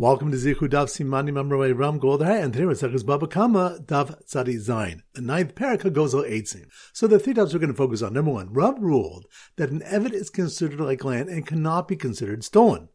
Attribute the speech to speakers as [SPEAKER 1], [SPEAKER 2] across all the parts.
[SPEAKER 1] Welcome to Zichu Daf Simani Mamrei Ram Goldhar, and today we're Sechus Bava Kamma Daf Tzadi Zayin. The ninth parak al Eitzim. So the three davs we're going to focus on. Number one, Rav ruled that an Evid is considered like land and cannot be considered stolen.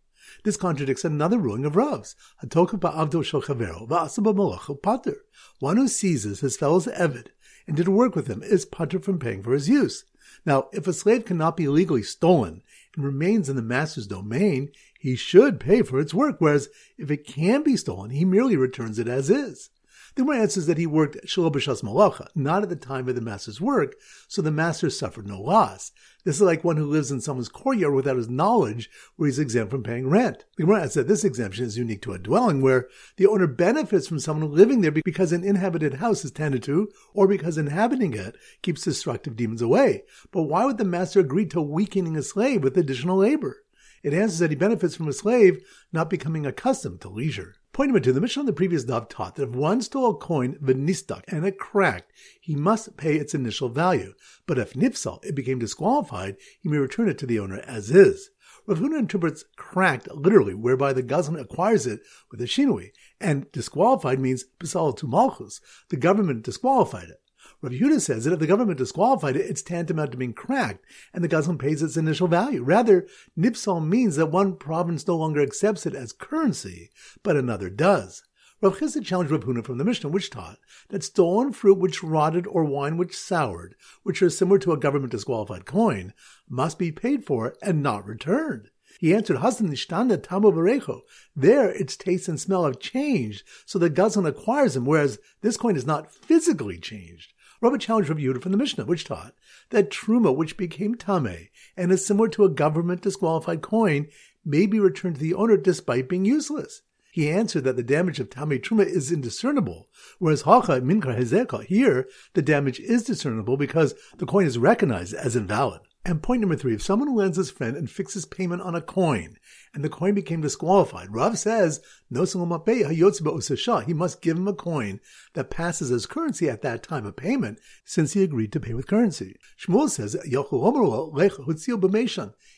[SPEAKER 1] This contradicts another ruling of Rav's. Hatoka ba'avdo shel chavero va'asaba pater. One who seizes his fellow's Evid and did work with him is pater from paying for his use. Now, if a slave cannot be legally stolen and remains in the master's domain, he should pay for its work, whereas if it can be stolen, he merely returns it as is. The Gemara answers that he worked Shalom B'Shas Malacha, not at the time of the master's work, so the master suffered no loss. This is like one who lives in someone's courtyard without his knowledge, where he's exempt from paying rent. The Gemara that this exemption is unique to a dwelling, where the owner benefits from someone living there because an inhabited house is tended to, or because inhabiting it keeps destructive demons away. But why would the master agree to weakening a slave with additional labor? It answers that he benefits from a slave not becoming accustomed to leisure. Point number two, the Mishnah on the previous daf taught that if one stole a coin v'nistak and it cracked, he must pay its initial value. But if nifsal, it became disqualified, he may return it to the owner as is. Rav Huna interprets cracked literally, whereby the gazlan acquires it with a shinui, and disqualified means pisal to malchus. The government disqualified it. Yehuda says that if the government disqualified it, it's tantamount to being cracked, and the gazlan pays its initial value. Rather, nipsal means that one province no longer accepts it as currency, but another does. Rav Chisda challenged Rav Huna from the Mishnah, which taught that stolen fruit which rotted or wine which soured, which are similar to a government disqualified coin, must be paid for and not returned. He answered, Hasan nishtanda tamo barecho. There, its taste and smell have changed, so the gazlan acquires them, whereas this coin is not physically changed. Rabbi challenged Rabbi Yehuda from the Mishnah, which taught that truma, which became tame and is similar to a government disqualified coin, may be returned to the owner despite being useless. He answered that the damage of tame truma is indiscernible, whereas hacha minkar hezeka here the damage is discernible because the coin is recognized as invalid. And point number three, if someone lends his friend and fixes payment on a coin, and the coin became disqualified, Rav says, no he must give him a coin that passes as currency at that time of payment, since he agreed to pay with currency. Shmuel says,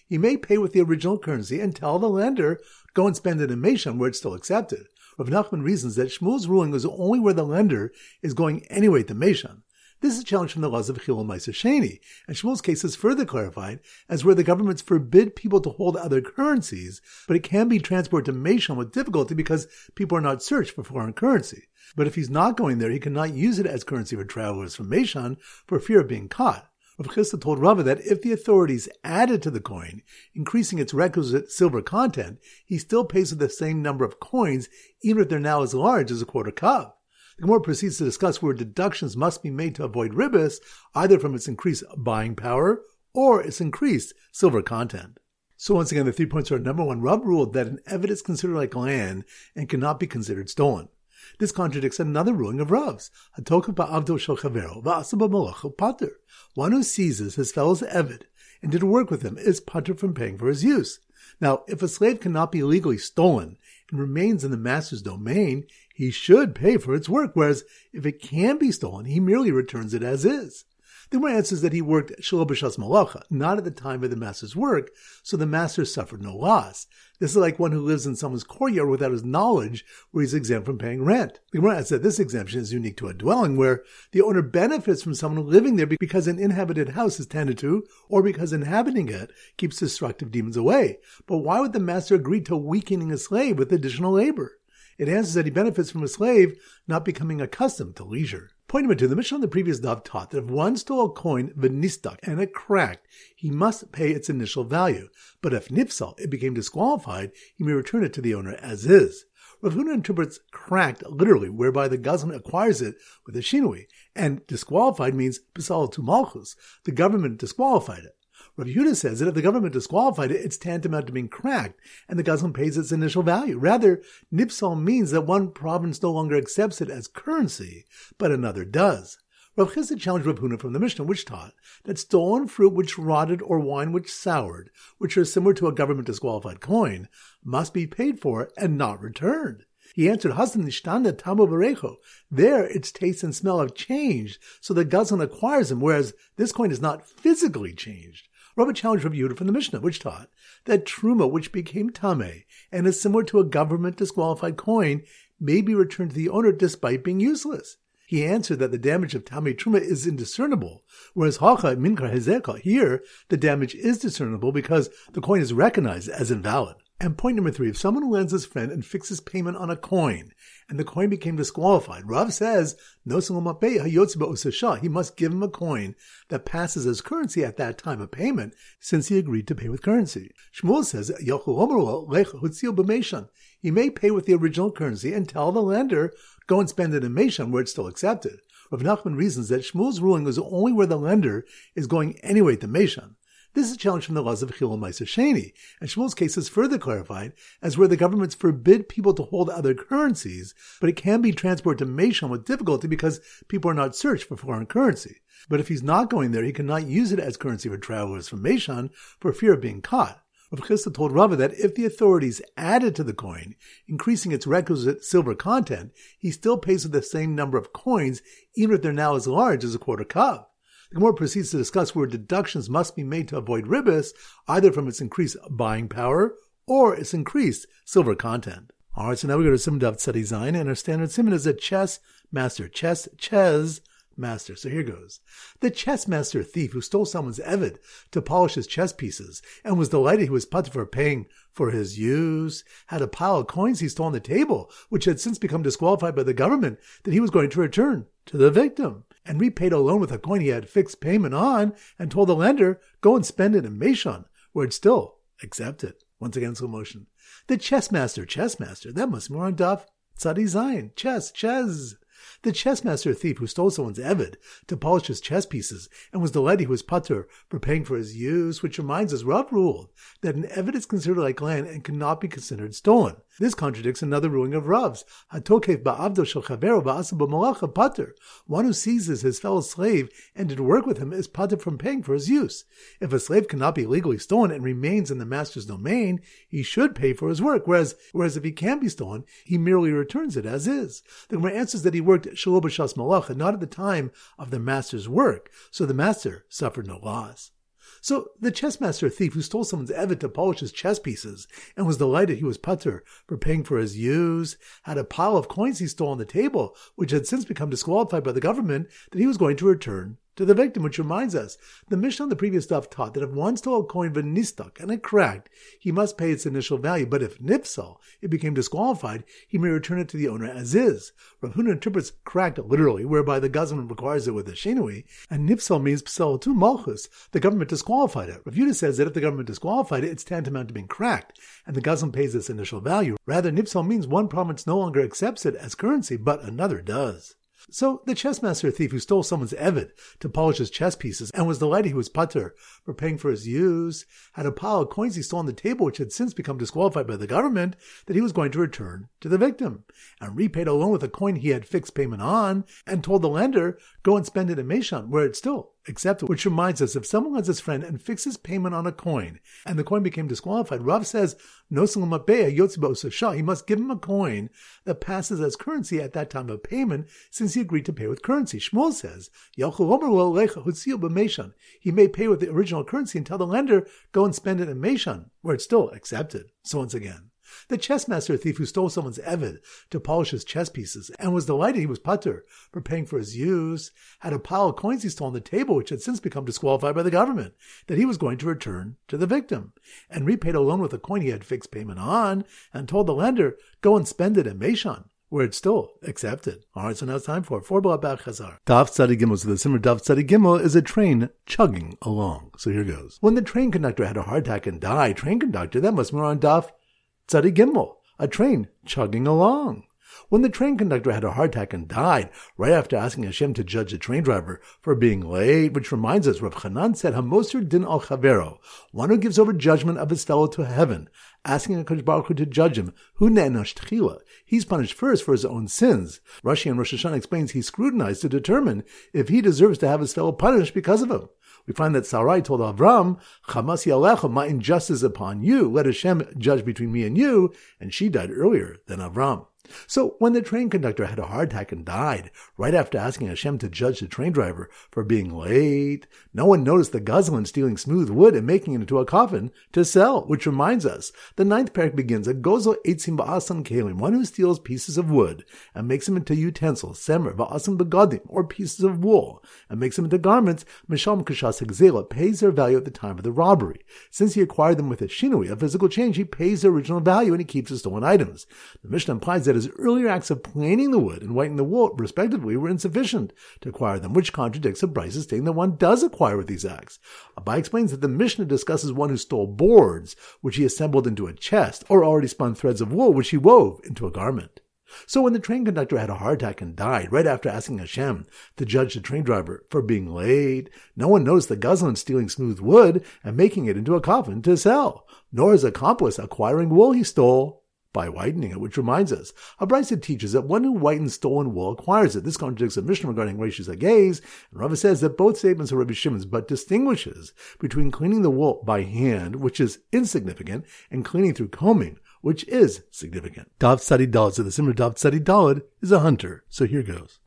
[SPEAKER 1] he may pay with the original currency and tell the lender, go and spend it in Meshan where it's still accepted. Rav Nachman reasons that Shmuel's ruling is only where the lender is going anyway to Meshan. This is a challenge from the laws of Chilul Sheni, and Shmuel's case is further clarified as where the governments forbid people to hold other currencies, but it can be transported to Meshan with difficulty because people are not searched for foreign currency. But if he's not going there, he cannot use it as currency for travelers from Meshan for fear of being caught. Rav Chisda told Rava that if the authorities added to the coin, increasing its requisite silver content, he still pays for the same number of coins, even if they're now as large as a quarter kav. The Gemara proceeds to discuss where deductions must be made to avoid ribis, either from its increased buying power or its increased silver content. So once again, the three points are number one, Rav ruled that an evid is considered like land and cannot be considered stolen. This contradicts another ruling of Rav's. One who seizes his fellow's evid and did work with him is pater from paying for his use. Now, if a slave cannot be legally stolen and remains in the master's domain, he should pay for its work, whereas if it can be stolen, he merely returns it as is. The Gemara answers that he worked Shalom B'Shas Malacha, not at the time of the master's work, so the master suffered no loss. This is like one who lives in someone's courtyard without his knowledge, where he's exempt from paying rent. The Gemara adds that this exemption is unique to a dwelling, where the owner benefits from someone living there because an inhabited house is tended to, or because inhabiting it keeps destructive demons away. But why would the master agree to weakening a slave with additional labor? It answers that he benefits from a slave not becoming accustomed to leisure. Point number two, the Mishnah on the previous daf taught that if one stole a coin v'nistak and it cracked, he must pay its initial value. But if nifsal, it became disqualified, he may return it to the owner as is. Rav Huna interprets cracked literally, whereby the gazlan acquires it with a shinui, and disqualified means pisal to malchus. The government disqualified it. Yehuda says that if the government disqualified it, it's tantamount to being cracked, and the gazlan pays its initial value. Rather, nipsal means that one province no longer accepts it as currency, but another does. Rav Chisda challenged Rav Huna from the Mishnah, which taught that stolen fruit which rotted or wine which soured, which are similar to a government disqualified coin, must be paid for and not returned. He answered, Hasan nishtanda tamo barecho. There, its taste and smell have changed, so the gazlan acquires them, whereas this coin is not physically changed. Rabbi challenged Rabbi Yehuda from the Mishnah, which taught that truma, which became tame and is similar to a government disqualified coin, may be returned to the owner despite being useless. He answered that the damage of tame truma is indiscernible, whereas hacha minkar hezeka here the damage is discernible because the coin is recognized as invalid. And point number three, if someone lends his friend and fixes payment on a coin, and the coin became disqualified, Rav says, no he must give him a coin that passes as currency at that time of payment, since he agreed to pay with currency. Shmuel says, he may pay with the original currency and tell the lender, go and spend it in Meshan where it's still accepted. Rav Nachman reasons that Shmuel's ruling was only where the lender is going anyway to Meshan. This is a challenge from the laws of Chilul Sheni, and Shmuel's case is further clarified as where the governments forbid people to hold other currencies, but it can be transported to Meshan with difficulty because people are not searched for foreign currency. But if he's not going there, he cannot use it as currency for travelers from Meshan for fear of being caught. Rav Chisda told Rava that if the authorities added to the coin, increasing its requisite silver content, he still pays with the same number of coins, even if they're now as large as a quarter kav. The Gemara proceeds to discuss where deductions must be made to avoid ribis, either from its increased buying power or its increased silver content. All right, so now we go to Sim Daf Tzadi Zayin, and our standard simon is a chess master, chess, chess, master. So here goes. The chess master thief who stole someone's Evid to polish his chess pieces and was delighted he was put for paying for his use, had a pile of coins he stole on the table, which had since become disqualified by the government that he was going to return to the victim, and repaid a loan with a coin he had fixed payment on, and told the lender, go and spend it in Meshon, where it's still accepted. Once again, slow motion. The chess master, chess master, that must be more on Daf Tzadi Zayin, chess, chess. The chessmaster thief who stole someone's Evid to polish his chess pieces and was the delighted he was putter for paying for his use, which reminds us Rav ruled that an Evid is considered like land and cannot be considered stolen. This contradicts another ruling of Rav's. Hatokef ba'avdo shel chavero ba'asa pater. One who seizes his fellow slave and did work with him is pater from paying for his use. If a slave cannot be legally stolen and remains in the master's domain, he should pay for his work, whereas, whereas if he can be stolen, he merely returns it as is. The Gemara answers that he worked shalom b'shas malacha, not at the time of the master's work, so the master suffered no loss. So the chessmaster thief who stole someone's evet to polish his chess pieces and was delighted he was putter for paying for his use, had a pile of coins he stole on the table, which had since become disqualified by the government, that he was going to return to the victim, which reminds us, the Mishnah on the previous stuff taught that if one stole a coin nistak and it cracked, he must pay its initial value. But if nipsal, it became disqualified, he may return it to the owner as is. Rav Huna interprets cracked literally, whereby the government requires it with a shinui, and nipsal means psal tu malchus, the government disqualified it. Rav says that if the government disqualified it, it's tantamount to being cracked, and the government pays its initial value. Rather, nipsal means one province no longer accepts it as currency, but another does. So the chessmaster thief who stole someone's Evid to polish his chess pieces and was delighted he was putter for paying for his use, had a pile of coins he stole on the table which had since become disqualified by the government that he was going to return to the victim, and repaid a loan with a coin he had fixed payment on, and told the lender, go and spend it in Meishan where it's still acceptable. Which reminds us, if someone lends his friend and fixes payment on a coin, and the coin became disqualified, Rav says, he must give him a coin that passes as currency at that time of payment, since he agreed to pay with currency. Shmuel says, he may pay with the original currency and tell the lender, go and spend it in Meshan, where it's still accepted. So once again, the chessmaster thief who stole someone's Evid to polish his chess pieces and was delighted he was putter for paying for his use, had a pile of coins he stole on the table which had since become disqualified by the government, that he was going to return to the victim, and repaid a loan with a coin he had fixed payment on, and told the lender, go and spend it in Meshan where it's still accepted. All right, so now it's time for four block back chazar. Daf Tzadi Gimel. So the Simmer Daf Tzadi Gimel is a train chugging along. So here goes. When the train conductor had a heart attack and died, train conductor, that must be on Daf Tzadi Gimel, a train chugging along. When the train conductor had a heart attack and died right after asking Hashem to judge the train driver for being late, which reminds us, Rav Chanan said, Hamosir din al chavero, one who gives over judgment of his fellow to heaven, asking HaKadosh Baruch to judge him, hu ne'enosh tchila, he's punished first for his own sins. Rashi and Rosh Hashanah explains he's scrutinized to determine if he deserves to have his fellow punished because of him we find that Sarai told Avram, Chamasi Alecha, my injustice upon you, let Hashem judge between me and you, and she died earlier than Avram. So when the train conductor had a heart attack and died, right after asking Hashem to judge the train driver for being late, no one noticed the Gozelin stealing smooth wood and making it into a coffin to sell, which reminds us, the ninth parak begins, a gozel eitzim ba'asan kalim, one who steals pieces of wood and makes them into utensils, semer ba'asan begadim, or pieces of wool, and makes them into garments, misham kashas hegzela, pays their value at the time of the robbery. Since he acquired them with a shinui, a physical change, he pays their original value and he keeps the stolen items. The Mishnah implies that his earlier acts of planing the wood and whitening the wool, respectively, were insufficient to acquire them, which contradicts the Brisa stating that one does acquire with these acts. Abai explains that the Mishnah discusses one who stole boards, which he assembled into a chest, or already spun threads of wool, which he wove into a garment. So when the train conductor had a heart attack and died right after asking Hashem to judge the train driver for being late, no one noticed the Gozelin stealing smooth wood and making it into a coffin to sell, nor his accomplice acquiring wool he stole by whitening it, which reminds us, Abraisa teaches that one who whitens stolen wool acquires it. This contradicts a Mishnah regarding Rishis Agaze, and Rava says that both statements are Rabbi Shimon's, but distinguishes between cleaning the wool by hand, which is insignificant, and cleaning through combing, which is significant. Daf Tzadi Dalad, so the Simmer Daf Tzadi Dalad is a hunter. So here goes.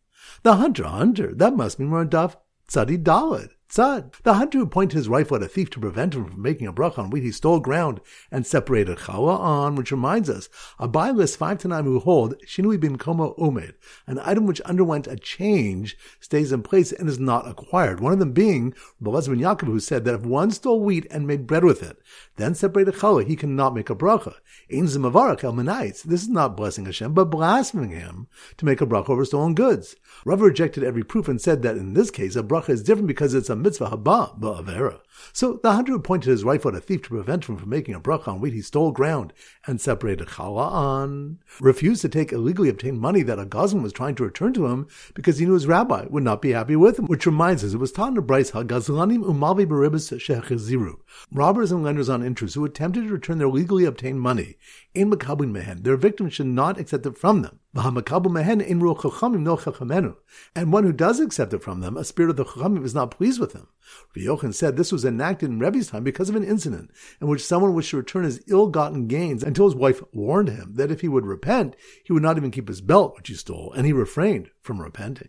[SPEAKER 1] The hunter, hunter, that must mean we're on Daf Tzadi Dalad. Tzad, the hunter who pointed his rifle at a thief to prevent him from making a bracha on wheat he stole ground and separated challah on, which reminds us, a Abai lists five to nine who hold shinui bin koma umed, an item which underwent a change, stays in place, and is not acquired. One of them being Boaz ben Yaakov, who said that if one stole wheat and made bread with it, then separated challah, he cannot make a bracha. Ein zimavarak el This is not blessing Hashem, but blaspheming him to make a bracha over stolen goods. Rava rejected every proof and said that in this case, a bracha is different because it's a mitzvah haba ba'avera. So the hunter who pointed his rifle at a thief to prevent him from making a bracha on wheat he stole ground and separated challah on, refused to take illegally obtained money that a Gazlan was trying to return to him because he knew his rabbi would not be happy with him, which reminds us it was taught in the Bryce Gazlanim umalvi baribas shechiziru, robbers and lenders on interest who attempted to return their legally obtained money in makabin mehen, their victims should not accept it from them. And one who does accept it from them, a spirit of the chachamim is not pleased with him. Yochanan said this was enacted in Rebbe's time because of an incident in which someone wished to return his ill-gotten gains until his wife warned him that if he would repent, he would not even keep his belt which he stole, and he refrained from repenting.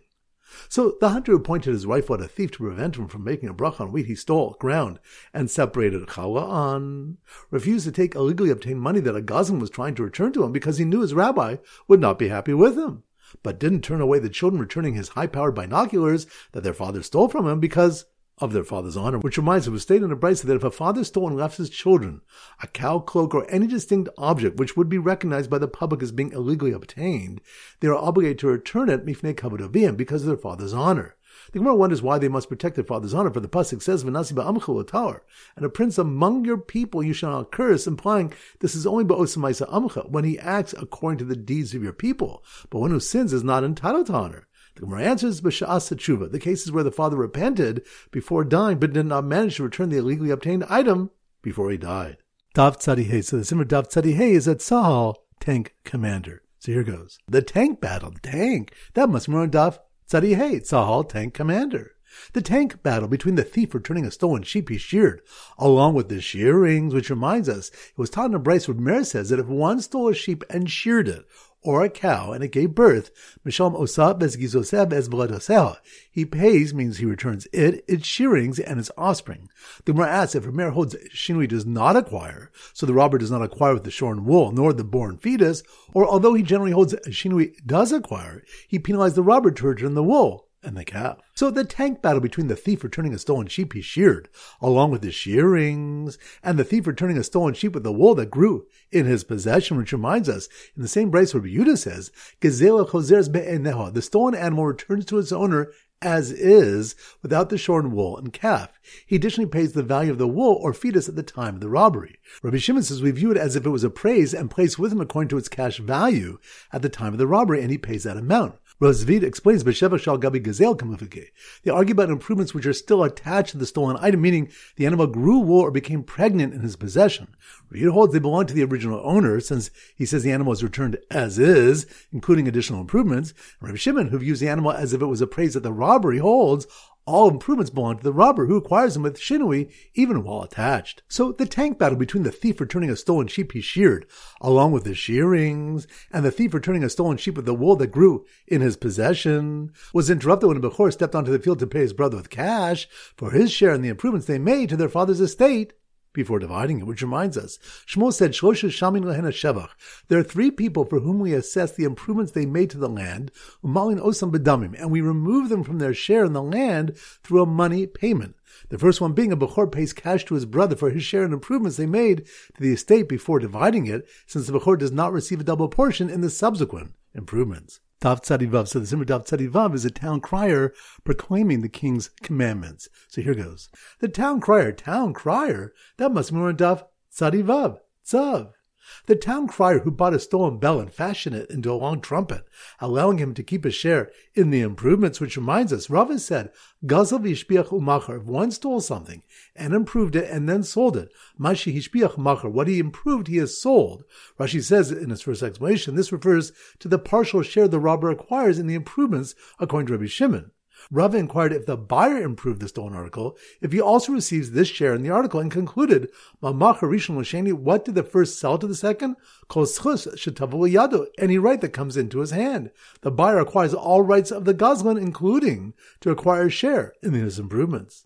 [SPEAKER 1] So the hunter who pointed his rifle at a thief to prevent him from making a bracha on wheat he stole, ground, and separated challah on, refused to take illegally obtained money that a Gazlan was trying to return to him because he knew his rabbi would not be happy with him, but didn't turn away the children returning his high-powered binoculars that their father stole from him because of their father's honor, which reminds us, was stated in the Brisa that if a father stole and left his children a cow, cloak, or any distinct object which would be recognized by the public as being illegally obtained, they are obligated to return it mifnei kavod because of their father's honor. The Gemara wonders why they must protect their father's honor, for the pasuk says, "V'nasi ba'amchel tower," and a prince among your people you shall not curse, implying this is only ba'osamaisa amcha when he acts according to the deeds of your people. But one who sins is not entitled to honor. The Gemara answers b'sha'as tshuva, the cases where the father repented before dying, but did not manage to return the illegally obtained item before he died. Daf Tzadi So the Simmer Daf Tzadi is at Sahal, tank commander. So here goes. The tank battle, the tank. That must be on Daf Tzadi Sahal, tank commander. The tank battle between the thief returning a stolen sheep he sheared, along with the shearings, which reminds us, it was taught in a Bryce where Meir says that if one stole a sheep and sheared it, or a cow and it gave birth, Bezgizoseb He pays means he returns it, its shearings, and its offspring. The Gemara asks if a Meir holds Shinui does not acquire, so the robber does not acquire with the shorn wool, nor the born fetus, or although he generally holds Shinui does acquire, he penalized the robber to return the wool and the calf. So the tank battle between the thief returning a stolen sheep he sheared, along with his shearings, and the thief returning a stolen sheep with the wool that grew in his possession, which reminds us, in the same brace where Yehuda says, the stolen animal returns to its owner as is, without the shorn wool and calf. He additionally pays the value of the wool or fetus at the time of the robbery. Rabbi Shimon says we view it as if it was appraised and placed with him according to its cash value at the time of the robbery, and he pays that amount. Rosvid explains Besheva Shal Gabi Gazel Kamufike. They argue about improvements which are still attached to the stolen item, meaning the animal grew wool or became pregnant in his possession. Reed holds they belong to the original owner, since he says the animal is returned as is, including additional improvements. And Shimon, who views the animal as if it was appraised at the robbery, holds all improvements belong to the robber who acquires them with shinui, even while attached. So the tank battle between the thief returning a stolen sheep he sheared, along with his shearings, and the thief returning a stolen sheep with the wool that grew in his possession, was interrupted when Bechor stepped onto the field to pay his brother with cash for his share in the improvements they made to their father's estate before dividing it, which reminds us, Shmuel said, Shamin Shevach. There are three people for whom we assess the improvements they made to the land, Umalin Osam Bedamim, and we remove them from their share in the land through a money payment. The first one being a Bechor pays cash to his brother for his share in improvements they made to the estate before dividing it, since the Bechor does not receive a double portion in the subsequent improvements. Daf Tzadivav. So the Simmer Daf Tzadivav is a town crier proclaiming the king's commandments. So here goes. The town crier, town crier, that must be more Daf Tzadivav. Tzav the town crier who bought a stolen bell and fashioned it into a long trumpet, allowing him to keep a share in the improvements, which reminds us, Rava said, Gazel v'ishpiach u'machar, if one stole something and improved it and then sold it, mashi hishpiach machar, what he improved he has sold. Rashi says in his first explanation, this refers to the partial share the robber acquires in the improvements, according to Rabbi Shimon. Rava inquired if the buyer improved the stolen article, if he also receives this share in the article, and concluded, what did the first sell to the second? Any right that comes into his hand. The buyer acquires all rights of the Gazlan, including to acquire a share in his improvements.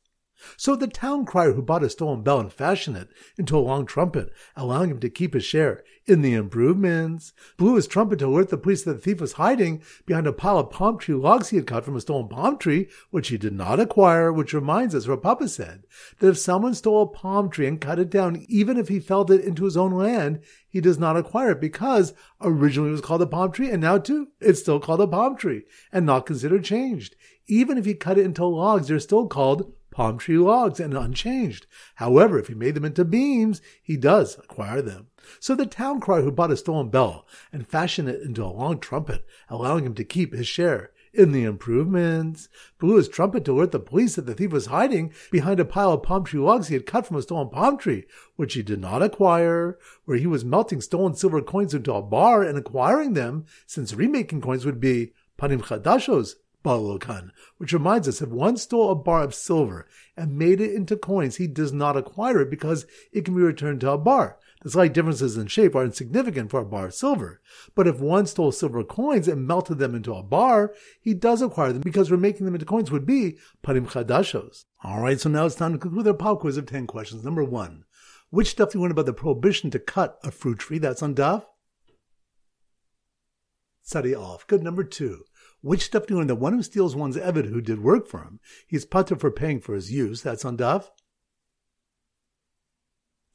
[SPEAKER 1] So the town crier who bought a stolen bell and fashioned it into a long trumpet, allowing him to keep his share in the improvements, blew his trumpet to alert the police that the thief was hiding behind a pile of palm tree logs he had cut from a stolen palm tree, which he did not acquire, which reminds us, what Papa said, that if someone stole a palm tree and cut it down, even if he felled it into his own land, he does not acquire it because originally it was called a palm tree and now too, it's still called a palm tree and not considered changed. Even if he cut it into logs, they're still called palm tree logs and unchanged. However, if he made them into beams, he does acquire them. So the town crier who bought a stolen bell and fashioned it into a long trumpet, allowing him to keep his share in the improvements, blew his trumpet to alert the police that the thief was hiding behind a pile of palm tree logs he had cut from a stolen palm tree, which he did not acquire, where he was melting stolen silver coins into a bar and acquiring them, since remaking coins would be panim chadashos Balokan, which reminds us if one stole a bar of silver and made it into coins, he does not acquire it because it can be returned to a bar. The slight differences in shape are insignificant for a bar of silver. But if one stole silver coins and melted them into a bar, he does acquire them because remaking them into coins would be parim chadashos. Alright, so now it's time to conclude our pop quiz of 10 questions. Number one, which stuff do you learn about the prohibition to cut a fruit tree? That's on Daf. Study off. Good. Number two, which stuff do you learn that one who steals one's Evid who did work for him, he's pater for paying for his use? That's on Daf.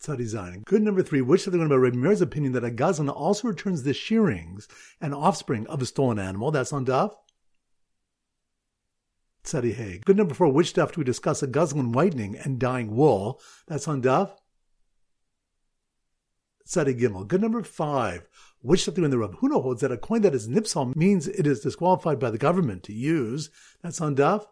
[SPEAKER 1] Tzadi Good number three, which you learn about Rabbi Meir's opinion that a gazlan also returns the shearings and offspring of a stolen animal? That's on Daf. Tzadi Hey. Good number four, which stuff do we discuss a gazlan whitening and dyeing wool? That's on Daf. Tzadi Gimel. Good number five, which something when the Rav Huna holds that a coin that is nipsal means it is disqualified by the government to use. That's on Daf.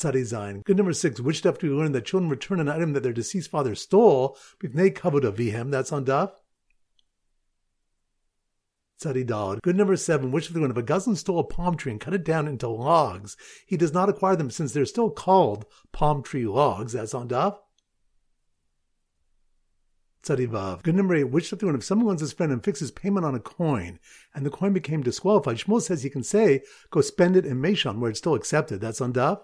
[SPEAKER 1] Tzadi Zayin. Good number six. Which stuff do we learn that children return an item that their deceased father stole? Bifnei kavod avihem. That's on Daf. Tzadi Dalad. Good number seven. Which of the one if a gazlan stole a palm tree and cut it down into logs, he does not acquire them since they're still called palm tree logs. That's on Daf. Tzadivav. Good number eight, which the one? If someone wants his friend and fixes payment on a coin and the coin became disqualified, Shmuel says he can say, go spend it in Meshon where it's still accepted. That's on Daf.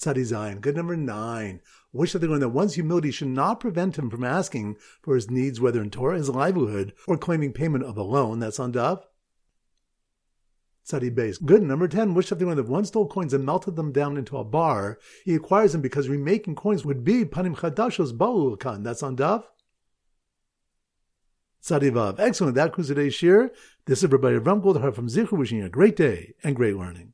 [SPEAKER 1] Tzadi Good number nine. Which the one that one's humility should not prevent him from asking for his needs, whether in Torah, his livelihood, or claiming payment of a loan. That's on Daf. Tzadi base. Good. Number 10, wish something if one that once stole coins and melted them down into a bar, he acquires them because remaking coins would be panim chadashos ba'ulkan. That's on Daf. Tzadi Excellent. That concludes today's shir. This is Rabbi Avram Goldhar from Zichur wishing you a great day and great learning.